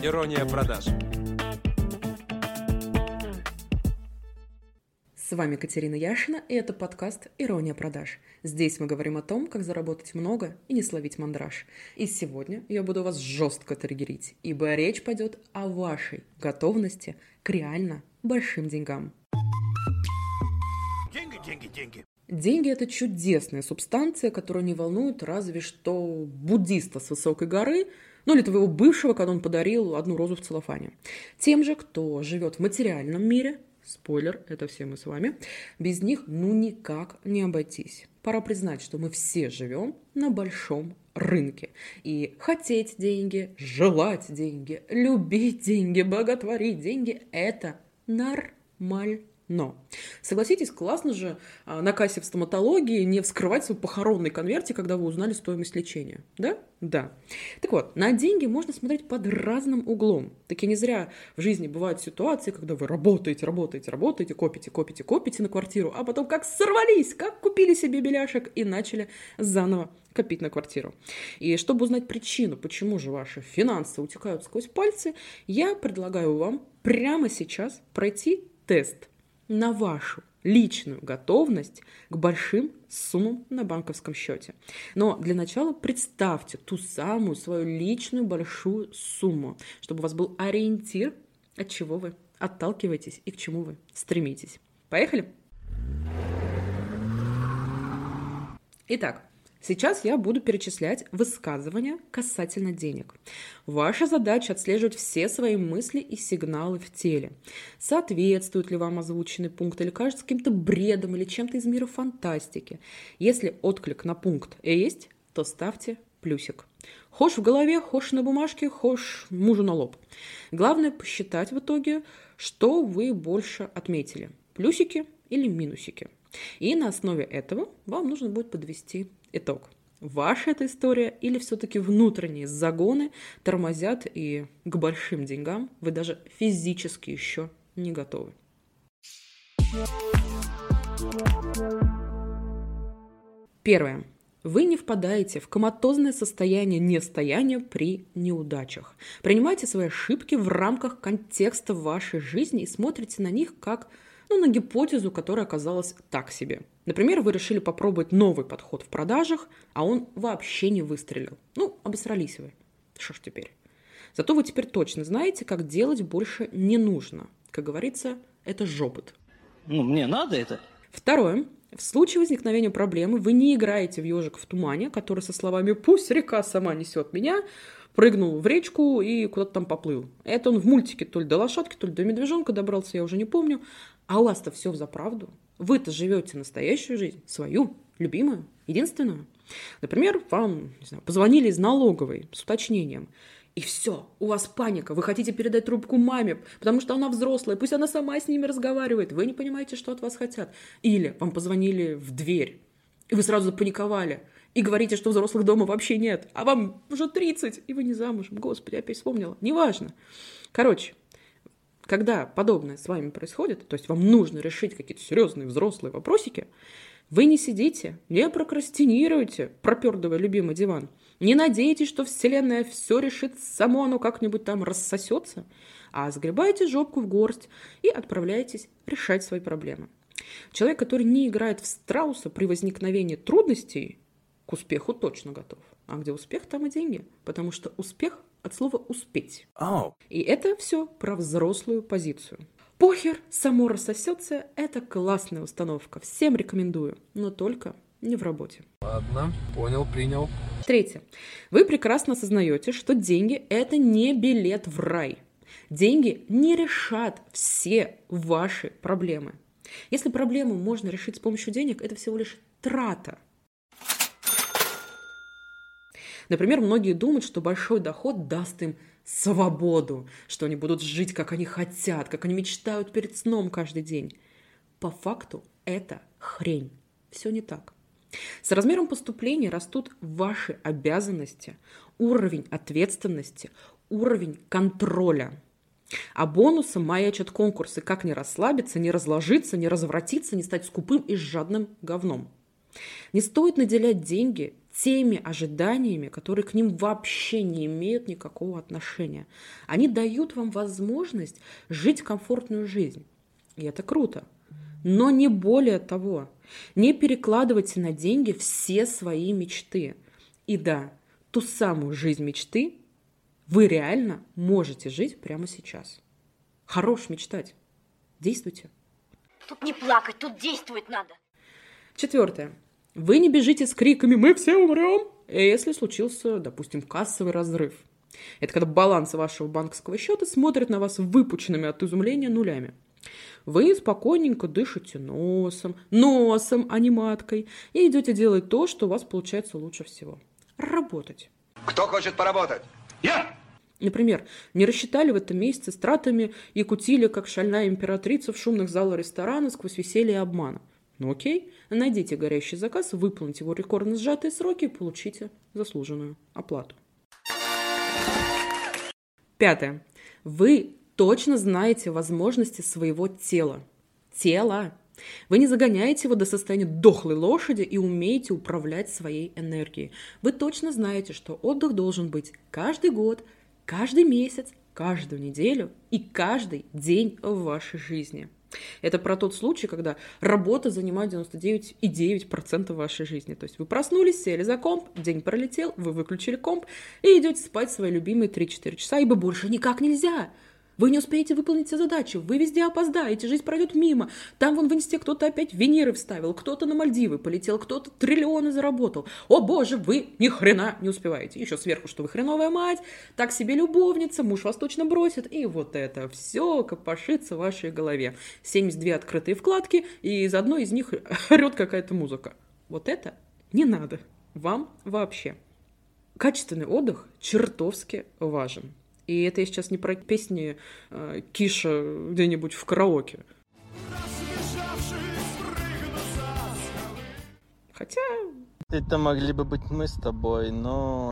Ирония продаж. С вами Катерина Яшина, и это подкаст «Ирония продаж». Здесь мы говорим о том, как заработать много и не словить мандраж. И сегодня я буду вас жестко триггерить, ибо речь пойдет о вашей готовности к реально большим деньгам. Деньги, деньги, деньги. Деньги – это чудесная субстанция, которая не волнует разве что буддиста с высокой горы, ну или твоего бывшего, когда он подарил одну розу в целлофане. Тем же, кто живет в материальном мире, спойлер, это все мы с вами, без них ну никак не обойтись. Пора признать, что мы все живем на большом рынке. И хотеть деньги, желать деньги, любить деньги, боготворить деньги – это нормально. Но, согласитесь, классно же а, на кассе в стоматологии не вскрывать свой похоронный конверте, когда вы узнали стоимость лечения. Да? Да. Так вот, на деньги можно смотреть под разным углом. Таки не зря в жизни бывают ситуации, когда вы работаете, работаете, работаете, копите, копите, копите на квартиру, а потом как сорвались, как купили себе беляшек и начали заново копить на квартиру. И чтобы узнать причину, почему же ваши финансы утекают сквозь пальцы, я предлагаю вам прямо сейчас пройти тест на вашу личную готовность к большим суммам на банковском счете. Но для начала представьте ту самую свою личную большую сумму, чтобы у вас был ориентир, от чего вы отталкиваетесь и к чему вы стремитесь. Поехали? Итак, Сейчас я буду перечислять высказывания касательно денег. Ваша задача отслеживать все свои мысли и сигналы в теле. Соответствует ли вам озвученный пункт или кажется каким-то бредом или чем-то из мира фантастики. Если отклик на пункт есть, то ставьте плюсик. Хошь в голове, хошь на бумажке, хошь мужу на лоб. Главное посчитать в итоге, что вы больше отметили. Плюсики или минусики. И на основе этого вам нужно будет подвести итог. Ваша эта история или все-таки внутренние загоны тормозят и к большим деньгам вы даже физически еще не готовы. Первое. Вы не впадаете в коматозное состояние нестояния при неудачах. Принимайте свои ошибки в рамках контекста вашей жизни и смотрите на них как ну, на гипотезу, которая оказалась так себе. Например, вы решили попробовать новый подход в продажах, а он вообще не выстрелил. Ну, обосрались вы. Что ж теперь? Зато вы теперь точно знаете, как делать больше не нужно. Как говорится, это жопот. Ну, мне надо это. Второе. В случае возникновения проблемы вы не играете в ежик в тумане, который со словами «пусть река сама несет меня», прыгнул в речку и куда-то там поплыл. Это он в мультике то ли до лошадки, то ли до медвежонка добрался, я уже не помню. А у вас-то все за правду. Вы-то живете настоящую жизнь, свою, любимую, единственную. Например, вам не знаю, позвонили из налоговой с уточнением. И все, у вас паника, вы хотите передать трубку маме, потому что она взрослая, пусть она сама с ними разговаривает, вы не понимаете, что от вас хотят. Или вам позвонили в дверь, и вы сразу запаниковали – и говорите, что взрослых дома вообще нет, а вам уже 30, и вы не замужем. Господи, опять вспомнила. Неважно. Короче, когда подобное с вами происходит, то есть вам нужно решить какие-то серьезные взрослые вопросики, вы не сидите, не прокрастинируете, пропердывая любимый диван. Не надейтесь, что Вселенная все решит само, оно как-нибудь там рассосется, а сгребайте жопку в горсть и отправляйтесь решать свои проблемы. Человек, который не играет в страуса при возникновении трудностей, к успеху точно готов. А где успех, там и деньги. Потому что успех от слова «успеть». Oh. И это все про взрослую позицию. Похер, само рассосется – это классная установка. Всем рекомендую. Но только не в работе. Ладно, понял, принял. Третье. Вы прекрасно осознаете, что деньги – это не билет в рай. Деньги не решат все ваши проблемы. Если проблему можно решить с помощью денег, это всего лишь трата – Например, многие думают, что большой доход даст им свободу, что они будут жить, как они хотят, как они мечтают перед сном каждый день. По факту это хрень. Все не так. С размером поступления растут ваши обязанности, уровень ответственности, уровень контроля. А бонусом маячат конкурсы «Как не расслабиться, не разложиться, не развратиться, не стать скупым и жадным говном». Не стоит наделять деньги теми ожиданиями, которые к ним вообще не имеют никакого отношения. Они дают вам возможность жить комфортную жизнь. И это круто. Но не более того. Не перекладывайте на деньги все свои мечты. И да, ту самую жизнь мечты вы реально можете жить прямо сейчас. Хорош мечтать. Действуйте. Тут не плакать, тут действовать надо. Четвертое. Вы не бежите с криками «Мы все умрем!», если случился, допустим, кассовый разрыв. Это когда баланс вашего банковского счета смотрит на вас выпученными от изумления нулями. Вы спокойненько дышите носом, носом, а не маткой, и идете делать то, что у вас получается лучше всего. Работать. Кто хочет поработать? Я! Например, не рассчитали в этом месяце с тратами и кутили, как шальная императрица в шумных залах ресторана сквозь веселье и обмана. Ну окей, найдите горящий заказ, выполните его рекордно сжатые сроки и получите заслуженную оплату. Пятое. Вы точно знаете возможности своего тела. Тела. Вы не загоняете его до состояния дохлой лошади и умеете управлять своей энергией. Вы точно знаете, что отдых должен быть каждый год, каждый месяц, каждую неделю и каждый день в вашей жизни. Это про тот случай, когда работа занимает 99,9% вашей жизни. То есть вы проснулись, сели за комп, день пролетел, вы выключили комп и идете спать свои любимые 3-4 часа, ибо больше никак нельзя. Вы не успеете выполнить все задачи, вы везде опоздаете, жизнь пройдет мимо. Там вон в инсте кто-то опять Венеры вставил, кто-то на Мальдивы полетел, кто-то триллионы заработал. О боже, вы ни хрена не успеваете. Еще сверху, что вы хреновая мать, так себе любовница, муж вас точно бросит. И вот это все копошится в вашей голове. 72 открытые вкладки, и из одной из них орет какая-то музыка. Вот это не надо. Вам вообще. Качественный отдых чертовски важен. И это я сейчас не про песни э, Киша где-нибудь в караоке. Хотя... Это могли бы быть мы с тобой, но...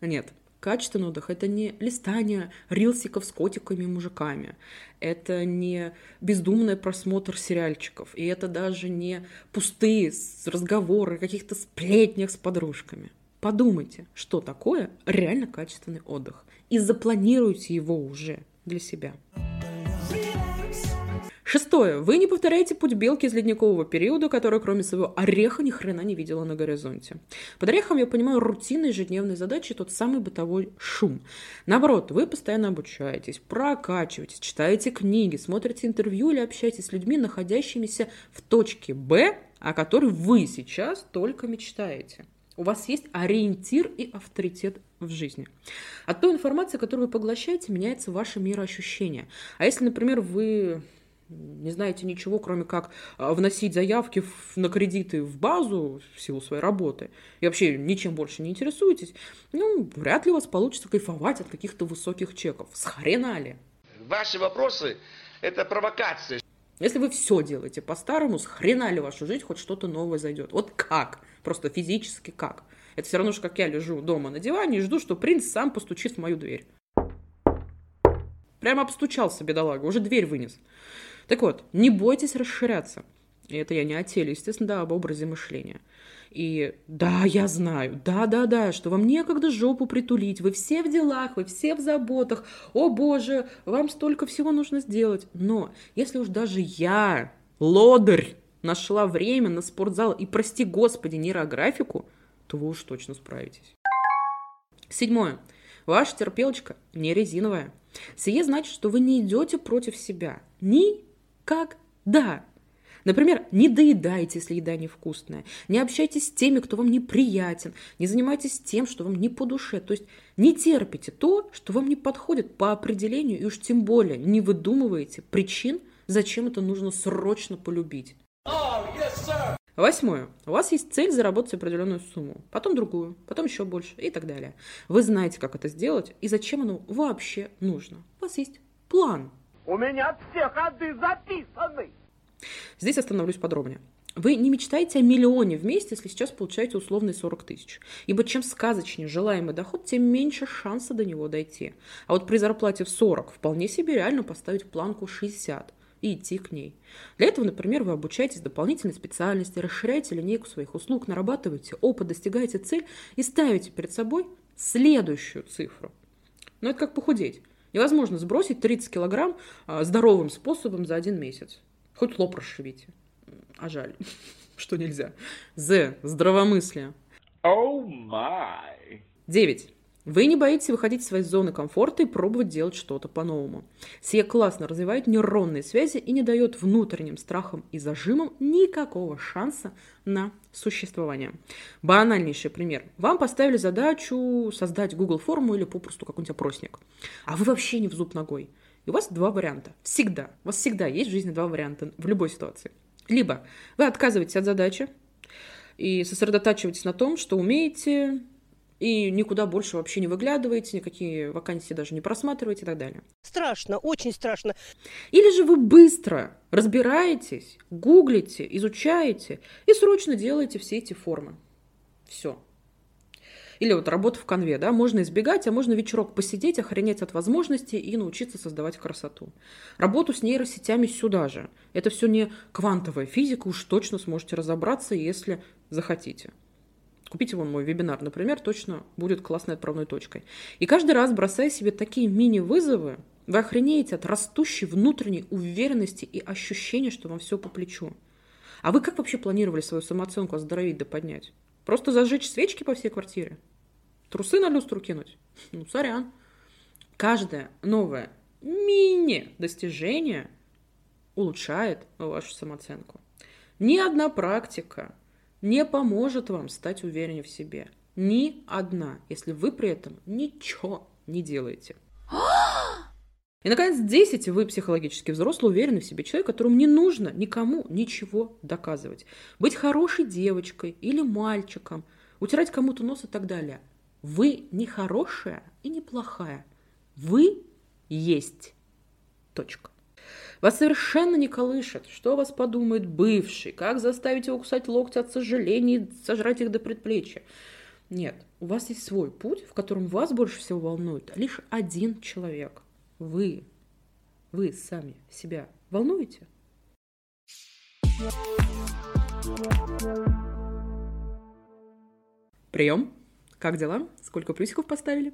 Нет, качественный отдых – это не листание рилсиков с котиками и мужиками. Это не бездумный просмотр сериальчиков. И это даже не пустые разговоры, каких-то сплетнях с подружками. Подумайте, что такое реально качественный отдых и запланируйте его уже для себя. Шестое. Вы не повторяете путь белки из ледникового периода, которая кроме своего ореха ни хрена не видела на горизонте. Под орехом я понимаю рутинные ежедневные задачи, тот самый бытовой шум. Наоборот, вы постоянно обучаетесь, прокачиваетесь, читаете книги, смотрите интервью или общаетесь с людьми, находящимися в точке Б, о которой вы сейчас только мечтаете. У вас есть ориентир и авторитет в жизни. От той информации, которую вы поглощаете, меняется ваше мироощущение. А если, например, вы не знаете ничего, кроме как а, вносить заявки на кредиты в базу в силу своей работы, и вообще ничем больше не интересуетесь, ну, вряд ли у вас получится кайфовать от каких-то высоких чеков. С ли? Ваши вопросы – это провокация. Если вы все делаете по-старому, с хрена ли вашу жизнь хоть что-то новое зайдет? Вот как? Просто физически как? Это все равно, что как я лежу дома на диване и жду, что принц сам постучит в мою дверь. Прямо обстучался, бедолага, уже дверь вынес. Так вот, не бойтесь расширяться. Это я не о теле, естественно, да, об образе мышления. И да, я знаю, да-да-да, что вам некогда жопу притулить, вы все в делах, вы все в заботах, о боже, вам столько всего нужно сделать. Но если уж даже я, лодырь, нашла время на спортзал и, прости господи, нейрографику, то вы уж точно справитесь. Седьмое. Ваша терпелочка не резиновая. Сие значит, что вы не идете против себя. Никогда. Например, не доедайте, если еда невкусная, не общайтесь с теми, кто вам неприятен, не занимайтесь тем, что вам не по душе. То есть не терпите то, что вам не подходит по определению, и уж тем более не выдумываете причин, зачем это нужно срочно полюбить. Восьмое. У вас есть цель заработать определенную сумму, потом другую, потом еще больше и так далее. Вы знаете, как это сделать и зачем оно вообще нужно. У вас есть план. У меня все ходы записаны. Здесь остановлюсь подробнее. Вы не мечтаете о миллионе в месяц, если сейчас получаете условные 40 тысяч. Ибо чем сказочнее желаемый доход, тем меньше шанса до него дойти. А вот при зарплате в 40 вполне себе реально поставить планку 60. и идти к ней. Для этого, например, вы обучаетесь дополнительной специальности, расширяете линейку своих услуг, нарабатываете опыт, достигаете цель и ставите перед собой следующую цифру. Но это как похудеть. Невозможно сбросить 30 килограмм а, здоровым способом за один месяц. Хоть лоб расшивите. А жаль, что нельзя. З. Здравомыслие. О май. 9. Вы не боитесь выходить из своей зоны комфорта и пробовать делать что-то по-новому. Сие классно развивает нейронные связи и не дает внутренним страхам и зажимам никакого шанса на существование. Банальнейший пример. Вам поставили задачу создать Google форму или попросту какой-нибудь опросник. А вы вообще не в зуб ногой. И у вас два варианта. Всегда. У вас всегда есть в жизни два варианта в любой ситуации. Либо вы отказываетесь от задачи и сосредотачиваетесь на том, что умеете, и никуда больше вообще не выглядываете, никакие вакансии даже не просматриваете и так далее. Страшно, очень страшно. Или же вы быстро разбираетесь, гуглите, изучаете и срочно делаете все эти формы. Все. Или вот работа в конве, да, можно избегать, а можно вечерок посидеть, охренеть от возможностей и научиться создавать красоту. Работу с нейросетями сюда же. Это все не квантовая физика, уж точно сможете разобраться, если захотите. Купите вон мой вебинар, например, точно будет классной отправной точкой. И каждый раз, бросая себе такие мини-вызовы, вы охренеете от растущей внутренней уверенности и ощущения, что вам все по плечу. А вы как вообще планировали свою самооценку оздоровить да поднять? Просто зажечь свечки по всей квартире? Трусы на люстру кинуть? Ну, сорян. Каждое новое мини-достижение улучшает вашу самооценку. Ни одна практика не поможет вам стать увереннее в себе. Ни одна, если вы при этом ничего не делаете. И, наконец, 10. Вы психологически взрослый, уверенный в себе человек, которому не нужно никому ничего доказывать. Быть хорошей девочкой или мальчиком, утирать кому-то нос и так далее. Вы не хорошая и не плохая. Вы есть. Точка. Вас совершенно не колышет, что вас подумает бывший, как заставить его кусать локти от сожаления и сожрать их до предплечья. Нет, у вас есть свой путь, в котором вас больше всего волнует лишь один человек. Вы. Вы сами себя волнуете? Прием. Как дела? Сколько плюсиков поставили?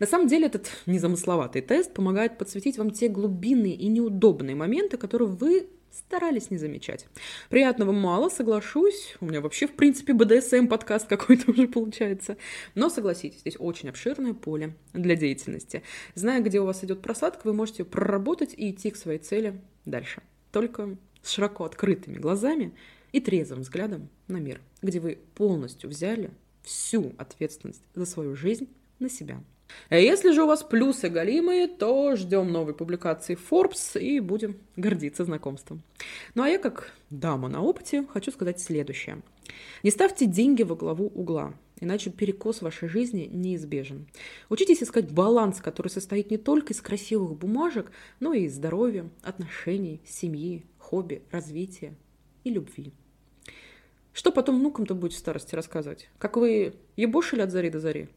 На самом деле этот незамысловатый тест помогает подсветить вам те глубинные и неудобные моменты, которые вы старались не замечать. Приятного мало, соглашусь. У меня вообще, в принципе, БДСМ-подкаст какой-то уже получается. Но согласитесь, здесь очень обширное поле для деятельности. Зная, где у вас идет просадка, вы можете проработать и идти к своей цели дальше. Только с широко открытыми глазами и трезвым взглядом на мир, где вы полностью взяли всю ответственность за свою жизнь на себя. А если же у вас плюсы галимые, то ждем новой публикации Forbes и будем гордиться знакомством. Ну а я, как дама на опыте, хочу сказать следующее. Не ставьте деньги во главу угла, иначе перекос вашей жизни неизбежен. Учитесь искать баланс, который состоит не только из красивых бумажек, но и из здоровья, отношений, семьи, хобби, развития и любви. Что потом внукам-то будете в старости рассказывать? Как вы ебошили от зари до зари?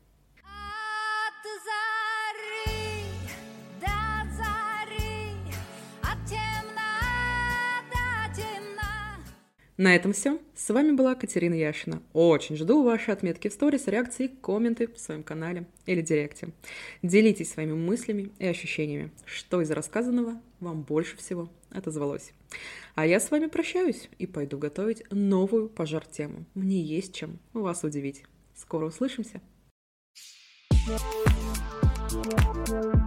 На этом все. С вами была Катерина Яшина. Очень жду ваши отметки в сторис, реакции, комменты в своем канале или директе. Делитесь своими мыслями и ощущениями, что из рассказанного вам больше всего отозвалось. А я с вами прощаюсь и пойду готовить новую пожар-тему. Мне есть чем вас удивить. Скоро услышимся. thank you